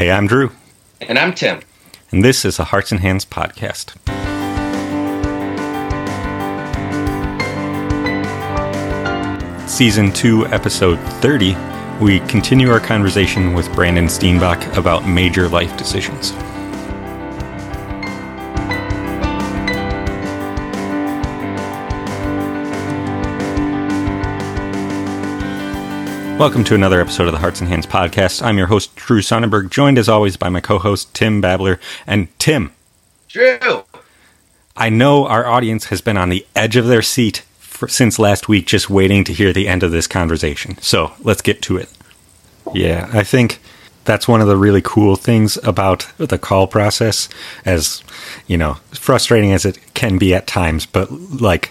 Hey, I'm Drew. And I'm Tim. And this is a Hearts and Hands podcast. Season 2, Episode 30, we continue our conversation with Brandon Steenbach about major life decisions. Welcome to another episode of the Hearts and Hands podcast. I'm your host, Drew Sonnenberg, joined as always by my co host, Tim Babler. And Tim. Drew. I know our audience has been on the edge of their seat for, since last week, just waiting to hear the end of this conversation. So let's get to it. Yeah, I think that's one of the really cool things about the call process, as, you know, frustrating as it can be at times, but like,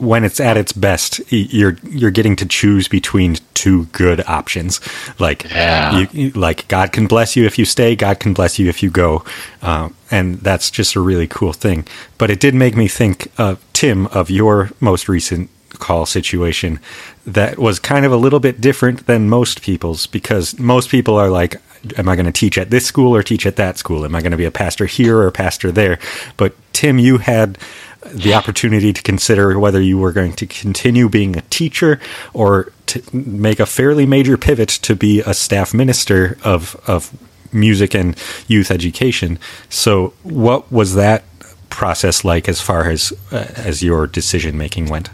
when it's at its best, you're you're getting to choose between two good options. Like, yeah. you, like God can bless you if you stay. God can bless you if you go, uh, and that's just a really cool thing. But it did make me think, of Tim, of your most recent call situation that was kind of a little bit different than most people's because most people are like am I going to teach at this school or teach at that school? Am I going to be a pastor here or a pastor there? But Tim, you had the opportunity to consider whether you were going to continue being a teacher or to make a fairly major pivot to be a staff minister of of music and youth education. So, what was that process like as far as uh, as your decision making went?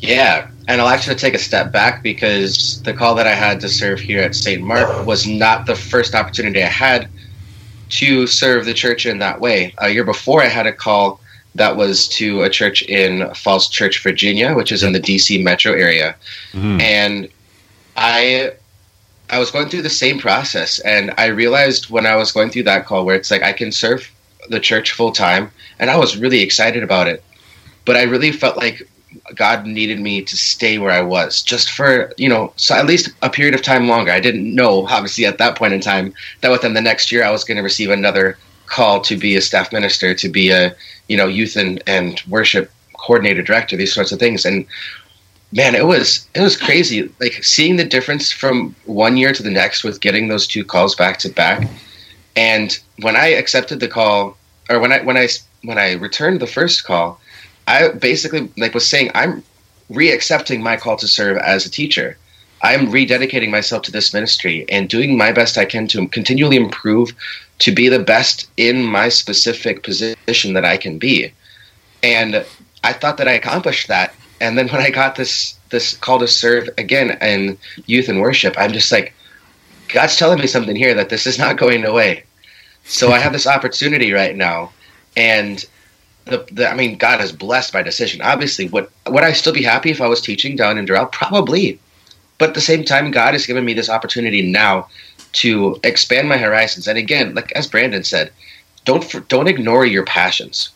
Yeah, and I'll actually take a step back because the call that I had to serve here at St. Mark was not the first opportunity I had to serve the church in that way. A year before, I had a call that was to a church in Falls Church, Virginia, which is in the DC metro area. Mm-hmm. And I I was going through the same process and I realized when I was going through that call where it's like I can serve the church full time and I was really excited about it. But I really felt like God needed me to stay where I was just for, you know, so at least a period of time longer. I didn't know, obviously, at that point in time, that within the next year I was going to receive another call to be a staff minister, to be a you know youth and and worship coordinator director, these sorts of things. And man, it was it was crazy. Like seeing the difference from one year to the next with getting those two calls back to back. And when I accepted the call, or when I when I when I returned the first call, I basically like was saying I'm reaccepting my call to serve as a teacher. I'm rededicating myself to this ministry and doing my best I can to continually improve to be the best in my specific position that I can be. And I thought that I accomplished that. And then when I got this this call to serve again in youth and worship, I'm just like, God's telling me something here that this is not going away. So I have this opportunity right now, and the, the I mean, God has blessed my decision. Obviously, would would I still be happy if I was teaching down in Doral? Probably, but at the same time, God has given me this opportunity now to expand my horizons. And again, like as Brandon said, don't don't ignore your passions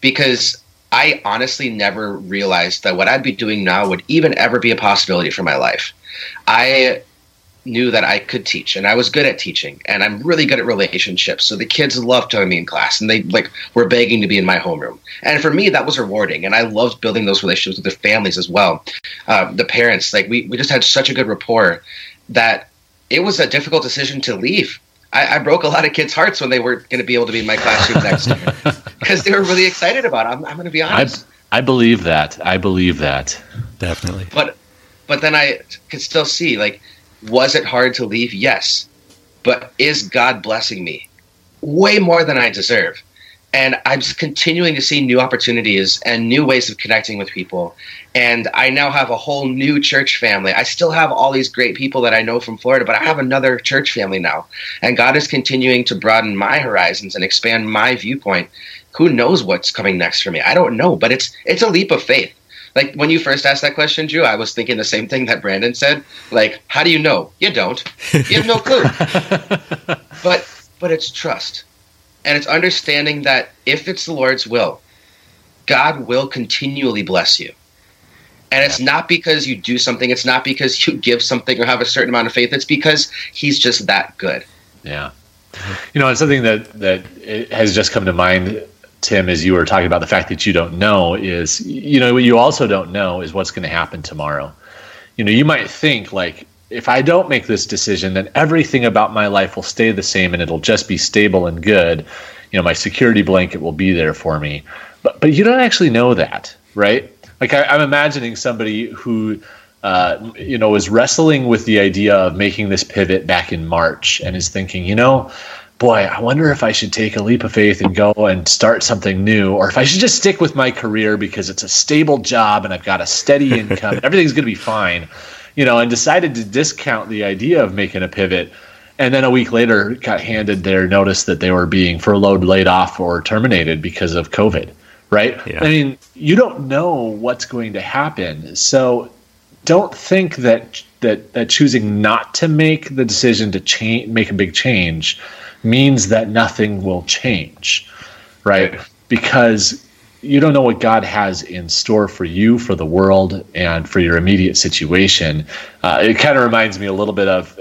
because I honestly never realized that what I'd be doing now would even ever be a possibility for my life. I knew that I could teach and I was good at teaching and I'm really good at relationships. So the kids loved having me in class and they like were begging to be in my homeroom. And for me, that was rewarding. And I loved building those relationships with their families as well. Uh, the parents, like we, we just had such a good rapport that it was a difficult decision to leave. I, I, broke a lot of kids' hearts when they weren't going to be able to be in my classroom next year because they were really excited about it. I'm, I'm going to be honest. I, I believe that. I believe that. Definitely. But but then I could still see like, was it hard to leave? Yes. But is God blessing me way more than I deserve? and I'm continuing to see new opportunities and new ways of connecting with people. And I now have a whole new church family. I still have all these great people that I know from Florida, but I have another church family now. And God is continuing to broaden my horizons and expand my viewpoint. Who knows what's coming next for me? I don't know, but it's it's a leap of faith. Like when you first asked that question, Drew, I was thinking the same thing that Brandon said. Like, how do you know? You don't. You have no clue. but but it's trust and it's understanding that if it's the Lord's will, God will continually bless you. And it's not because you do something, it's not because you give something or have a certain amount of faith, it's because he's just that good. Yeah. You know, it's something that that has just come to mind Tim, as you were talking about the fact that you don't know, is you know what you also don't know is what's going to happen tomorrow. You know, you might think like if I don't make this decision, then everything about my life will stay the same and it'll just be stable and good. You know, my security blanket will be there for me. But but you don't actually know that, right? Like I, I'm imagining somebody who uh, you know, is wrestling with the idea of making this pivot back in March and is thinking, you know, boy, I wonder if I should take a leap of faith and go and start something new, or if I should just stick with my career because it's a stable job and I've got a steady income and everything's going to be fine, you know, and decided to discount the idea of making a pivot. And then a week later, got handed their notice that they were being furloughed, laid off, or terminated because of COVID. Right? Yeah. I mean, you don't know what's going to happen. So don't think that that that choosing not to make the decision to change make a big change means that nothing will change right because you don't know what God has in store for you, for the world, and for your immediate situation. Uh, it kind of reminds me a little bit of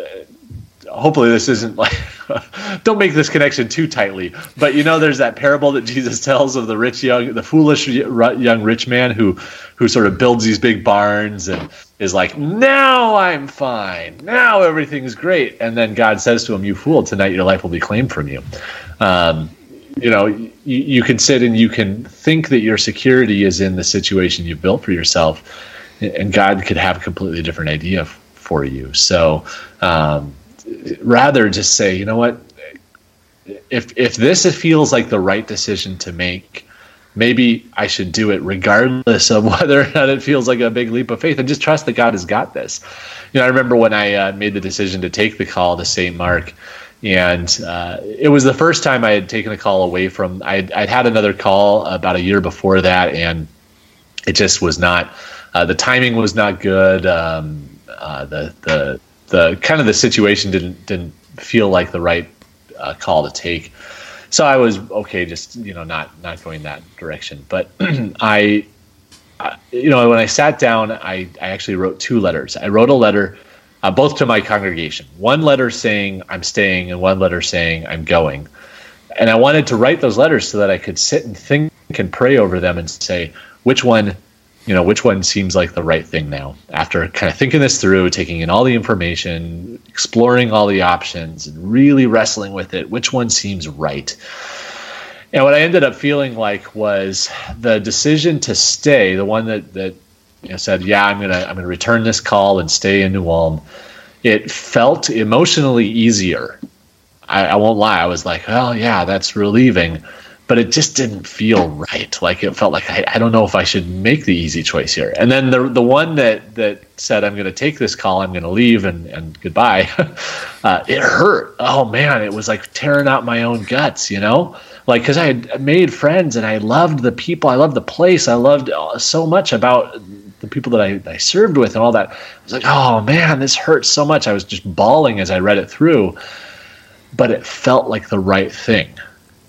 hopefully this isn't like don't make this connection too tightly but you know there's that parable that jesus tells of the rich young the foolish young rich man who who sort of builds these big barns and is like now i'm fine. Now everything's great. And then god says to him you fool tonight your life will be claimed from you. Um, you know you, you can sit and you can think that your security is in the situation you've built for yourself and god could have a completely different idea for you. So um, rather just say, you know what, if if this feels like the right decision to make, maybe I should do it regardless of whether or not it feels like a big leap of faith, and just trust that God has got this. You know, I remember when I uh, made the decision to take the call to St. Mark. And uh, it was the first time I had taken a call away from. I'd, I'd had another call about a year before that, and it just was not. Uh, the timing was not good. Um, uh, the the the kind of the situation didn't didn't feel like the right uh, call to take. So I was okay, just you know, not not going that direction. But I, you know, when I sat down, I I actually wrote two letters. I wrote a letter, uh, both to my congregation. One letter saying I'm staying, and one letter saying I'm going. And I wanted to write those letters so that I could sit and think and pray over them and say which one you know which one seems like the right thing now? After kind of thinking this through taking in all the information exploring all the options and really wrestling with it which one seems right? And what i ended up feeling like was the decision to stay the one that that you know, said yeah i'm gonna i'm gonna return this call and stay in new ulm it felt emotionally easier. I, I won't lie i was like well yeah that's relieving but it just didn't feel right. Like it felt like I, I don't know if I should make the easy choice here. And then the the one that that said I'm going to take this call, I'm going to leave, and and goodbye. uh, it hurt. Oh man, it was like tearing out my own guts. You know, like because I had made friends and I loved the people, I loved the place, I loved uh, so much about the people that I, I served with and all that. I was like, oh man, this hurts so much. I was just bawling as I read it through, but it felt like the right thing.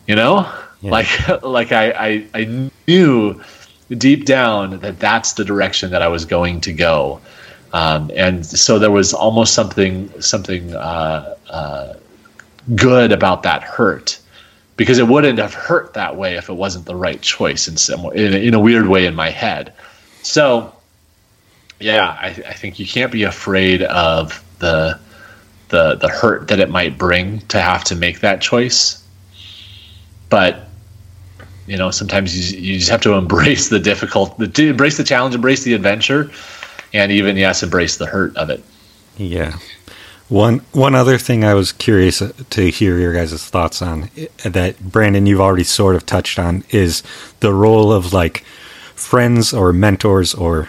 You know Like like I, I I knew deep down that that's the direction that I was going to go. Um, and so there was almost something something uh, uh, good about that hurt because it wouldn't have hurt that way if it wasn't the right choice in some in a, in a weird way in my head. So yeah, I, I think you can't be afraid of the the the hurt that it might bring to have to make that choice. But you know sometimes you, you just have to embrace the difficult the, embrace the challenge embrace the adventure and even yes embrace the hurt of it. Yeah. One one other thing i was curious to hear your guys' thoughts on eh, that brandon you've already sort of touched on is the role of like friends or mentors or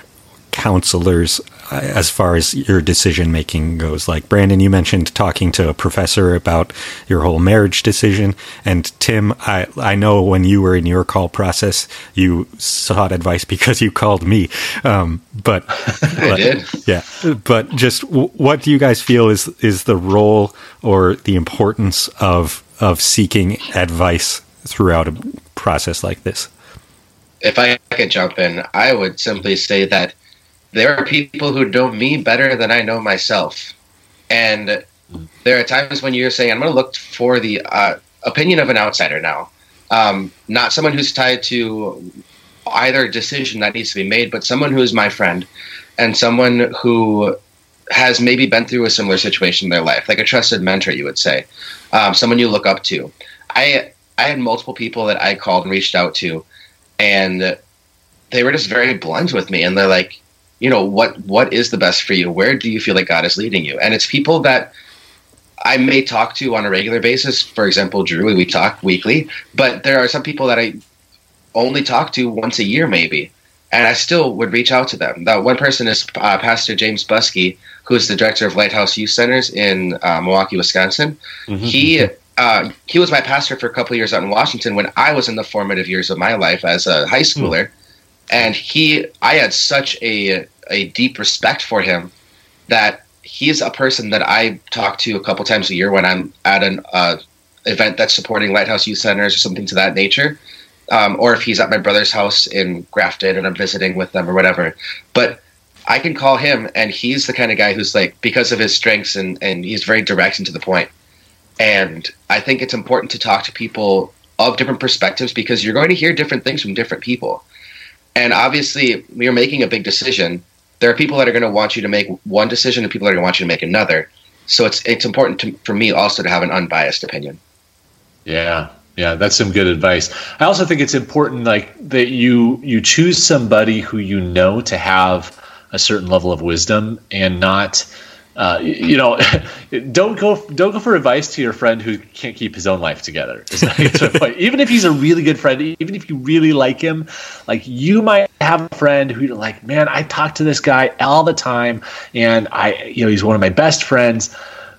counselors as far as your decision making goes. Like Brandon, you mentioned talking to a professor about your whole marriage decision, and Tim, I I know when you were in your call process, you sought advice because you called me. Um, but, I did, yeah. But just what do you guys feel is is the role or the importance of of seeking advice throughout a process like this? If I could jump in, I would simply say that there are people who know me better than I know myself. And there are times when you're saying, I'm going to look for the uh, opinion of an outsider now, um, not someone who's tied to either decision that needs to be made, but someone who is my friend and someone who has maybe been through a similar situation in their life, like a trusted mentor, you would say, um, someone you look up to. I I had multiple people that I called and reached out to, and they were just very blunt with me, and they're like, you know, what what is the best for you? Where do you feel like God is leading you? And it's people that I may talk to on a regular basis. For example, Drew, we talk weekly, but there are some people that I only talk to once a year, maybe and I still would reach out to them. That one person is uh, Pastor James Buskey, who is the director of Lighthouse Youth Centers in uh, Milwaukee, Wisconsin. Mm-hmm. He uh, he was my pastor for a couple years out in Washington when I was in the formative years of my life as a high schooler, mm-hmm. And he I had such a a deep respect for him that he's a person that I talk to a couple times a year when I'm at an uh, event that's supporting Lighthouse Youth Centers or something to that nature um, or if he's at my brother's house in Grafton and I'm visiting with them or whatever. But I can call him, and he's the kind of guy who's like, because of his strengths and, and he's very direct and to the point. And I think it's important to talk to people of different perspectives because you're going to hear different things from different people. And obviously, you're making a big decision, there are people that are going to want you to make one decision and people that are going to want you to make another. So it's it's important to, for me also to have an unbiased opinion. Yeah, yeah that's some good advice i also think it's important like that you you choose somebody who you know to have a certain level of wisdom and not uh, you know, don't go don't go for advice to your friend who can't keep his own life together. even if he's a really good friend, even if you really like him, like you might have a friend who you're like, man, I talk to this guy all the time, and I, you know, he's one of my best friends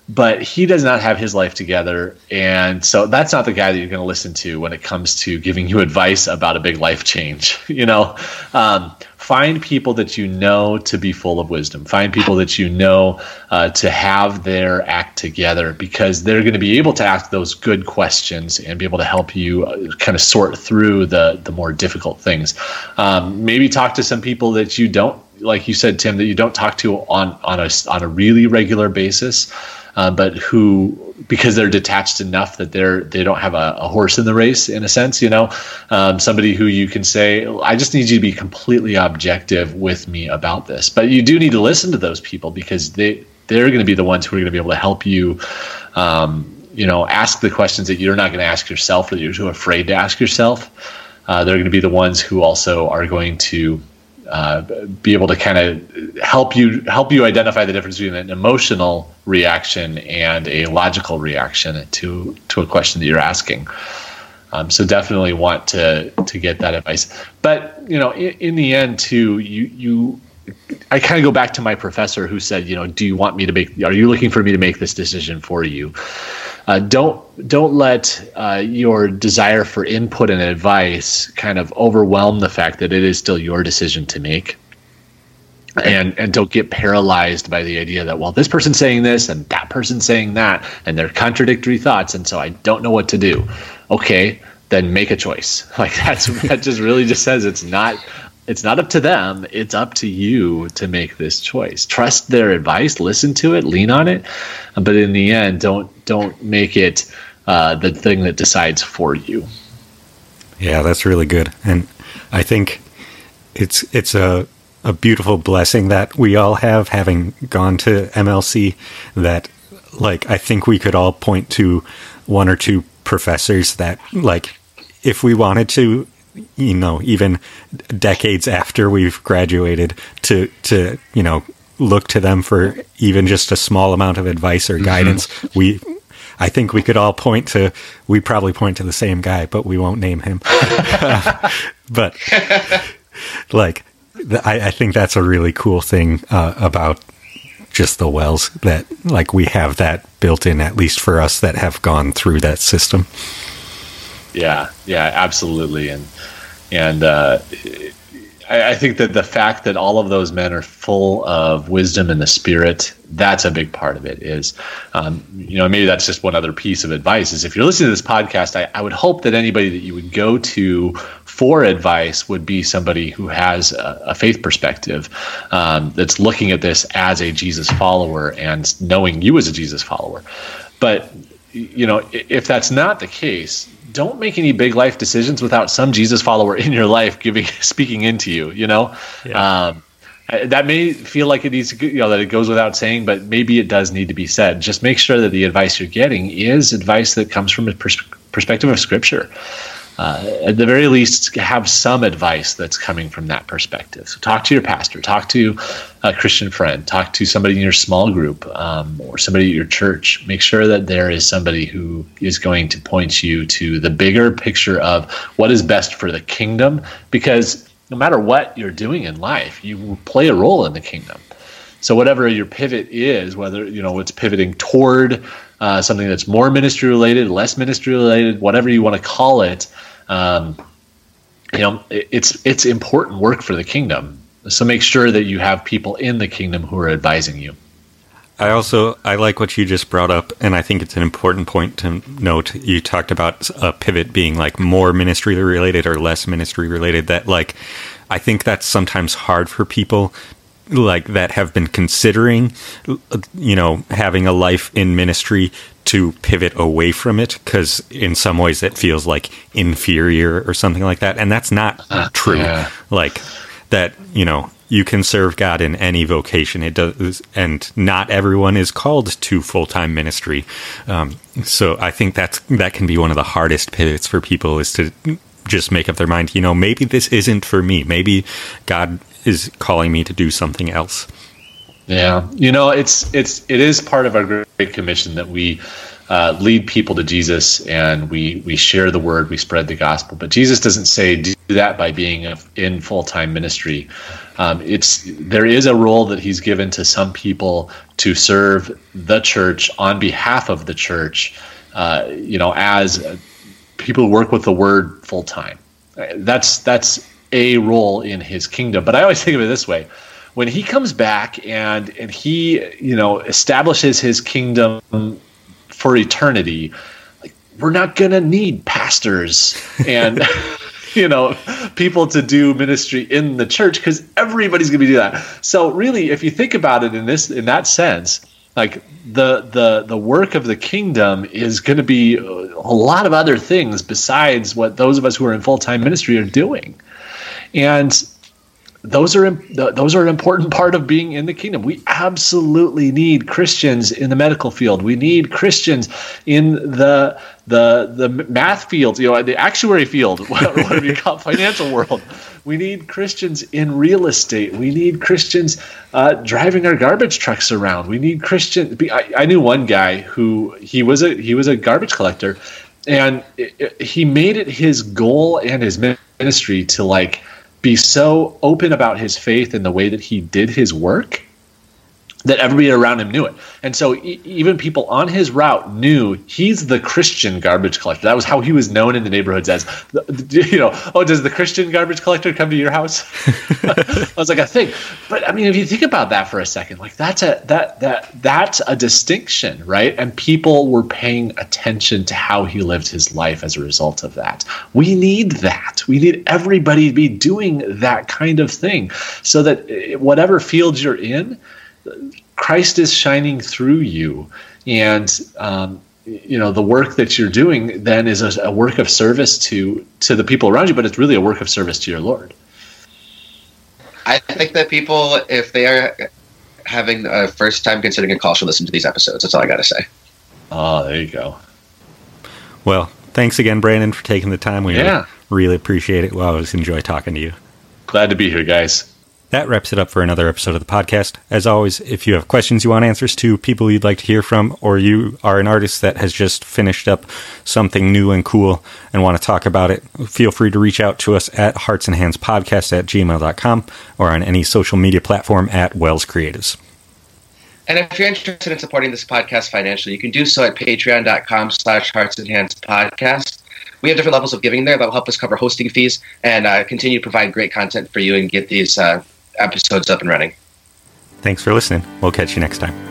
but he does not have his life together. And so that's not the guy that you're going to listen to when it comes to giving you advice about a big life change. You know, um, find people that you know to be full of wisdom. Find people that you know uh, to have their act together because they're going to be able to ask those good questions and be able to help you uh, kind of sort through the the more difficult things. Um, maybe talk to some people that you don't, like you said, Tim, that you don't talk to on on a on a really regular basis uh, but who because they're detached enough that they're they don't have a, a horse in the race in a sense you know um, somebody who you can say i just need you to be completely objective with me about this. But you do need to listen to those people because they they're going to be the ones who are going to be able to help you um, you know ask the questions that you're not going to ask yourself or you're too afraid to ask yourself. Uh, they're going to be the ones who also are going to uh, be able to kind of help you help you identify the difference between an emotional reaction and a logical reaction to to a question that you're asking. Um, so definitely want to to get that advice. But you know, in, in the end, too, you you I kind of go back to my professor who said, you know, do you want me to make? Are you looking for me to make this decision for you? Uh, don't don't let uh, your desire for input and advice kind of overwhelm the fact that it is still your decision to make. And and don't get paralyzed by the idea that well this person's saying this and that person's saying that and they're contradictory thoughts and so I don't know what to do. Okay then make a choice. Like that's that just really just says it's not it's not up to them. It's up to you to make this choice. Trust their advice listen to it lean on it but in the end don't don't make it uh, the thing that decides for you. Yeah that's really good. And i think it's it's a a beautiful blessing that we all have having gone to mlc that like i think we could all point to one or two professors that like if we wanted to you know, even decades after we've graduated to, to, you know, look to them for even just a small amount of advice or mm-hmm. guidance. Mm-hmm. We, I think we could all point to, we probably point to the same guy, but we won't name him. but like, I, I, think that's a really cool thing uh, about just the wells that like we have that built in at least for us that have gone through that system. Yeah, yeah, absolutely, and and uh, I, I, think that the fact that all of those men are full of wisdom and the spirit that's a big part of it. Is um, you know maybe that's just one other piece of advice is if you're listening to this podcast, I, I would hope that anybody that you would go to for advice would be somebody who has a, a faith perspective um, that's looking at this as a Jesus follower and knowing you as a Jesus follower. But you know if that's not the case don't make any big life decisions without some Jesus follower in your life giving speaking into you. You know, yeah. um, that may feel like it needs to, you know, that it goes without saying, but maybe it does need to be said. Just make sure that the advice you're getting is advice that comes from a pers- perspective of Scripture. Uh, at the very least, have some advice that's coming from that perspective. So, talk to your pastor, talk to a Christian friend, talk to somebody in your small group um, or somebody at your church. Make sure that there is somebody who is going to point you to the bigger picture of what is best for the kingdom, because no matter what you're doing in life, you play a role in the kingdom. So whatever your pivot is, whether you know it's pivoting toward uh, something that's more ministry related, less ministry related, whatever you want to call it, um, you know, it's it's important work for the kingdom. So make sure that you have people in the kingdom who are advising you. I also I like what you just brought up, and I think it's an important point to note. You talked about a pivot being like more ministry related or less ministry related. That like I think that's sometimes hard for people like that have been considering you know having a life in ministry to pivot away from it because in some ways it feels like inferior or something like that and that's not uh, true yeah. like that you know you can serve God in any vocation. It does, and not everyone is called to full time ministry. Um, so I think that's that can be one of the hardest pivots for people is to just make up their mind. You know, maybe this isn't for me. Maybe God is calling me to do something else. Yeah, you know, it's it's it is part of our great commission that we uh, lead people to Jesus and we we share the word, we spread the gospel. But Jesus doesn't say do that by being in full time ministry. Um, it's there is a role that He's given to some people to serve the church on behalf of the church. Uh, you know, as people work with the word full time. That's that's a role in His kingdom. But I always think of it this way when he comes back and and he you know establishes his kingdom for eternity, like we're not going to need pastors and you know people to do ministry in the church because everybody's going to do that. So really, if you think about it in this in that sense, like the the the work of the kingdom is going to be a lot of other things besides what those of us who are in full time ministry are doing, and those are those are an important part of being in the kingdom. We absolutely need Christians in the medical field. We need Christians in the the the math field, you know, the actuary field, whatever you call it, financial world. We need Christians in real estate. We need Christians uh, driving our garbage trucks around. We need Christians. I, I knew one guy who he was a he was a garbage collector, and it, it, he made it his goal and his ministry to like be so open about his faith and the way that he did his work that everybody around him knew it. And so e- even people on his route knew he's the Christian garbage collector. That was how he was known in the neighborhoods as, you know, oh, does the Christian garbage collector come to your house? I was like a thing. But I mean, if you think about that for a second, like that's a, that, that, that's a distinction, right? And people were paying attention to how he lived his life as a result of that. We need that. We need everybody to be doing that kind of thing so that eh, whatever field you're in, Christ is shining through you, and um, you know the work that you're doing then is a, a, work of service to to the people around you, but it's really a work of service to your Lord. I think that people, if they are having a first time considering a call, should listen to these episodes. That's all I got to say. Oh, there you go. Well, thanks again, Brandon, for taking the time. We yeah. really, really appreciate it. Well, I always enjoy talking to you. Glad to be here, guys. That wraps it up for another episode of the podcast. As always, if you have questions you want answers to, people you'd like to hear from, or you are an artist that has just finished up something new and cool and want to talk about it, feel free to reach out to us at heartsandhandspodcast at gmail.com or on any social media platform at Wells Creatives. And if you're interested in supporting this podcast financially, you can do so at patreon.com slash hearts and hands podcast we have different levels of giving there that will help us cover hosting fees and uh, continue to provide great content for you and get these uh, episodes up and running. Thanks for listening. We'll catch you next time.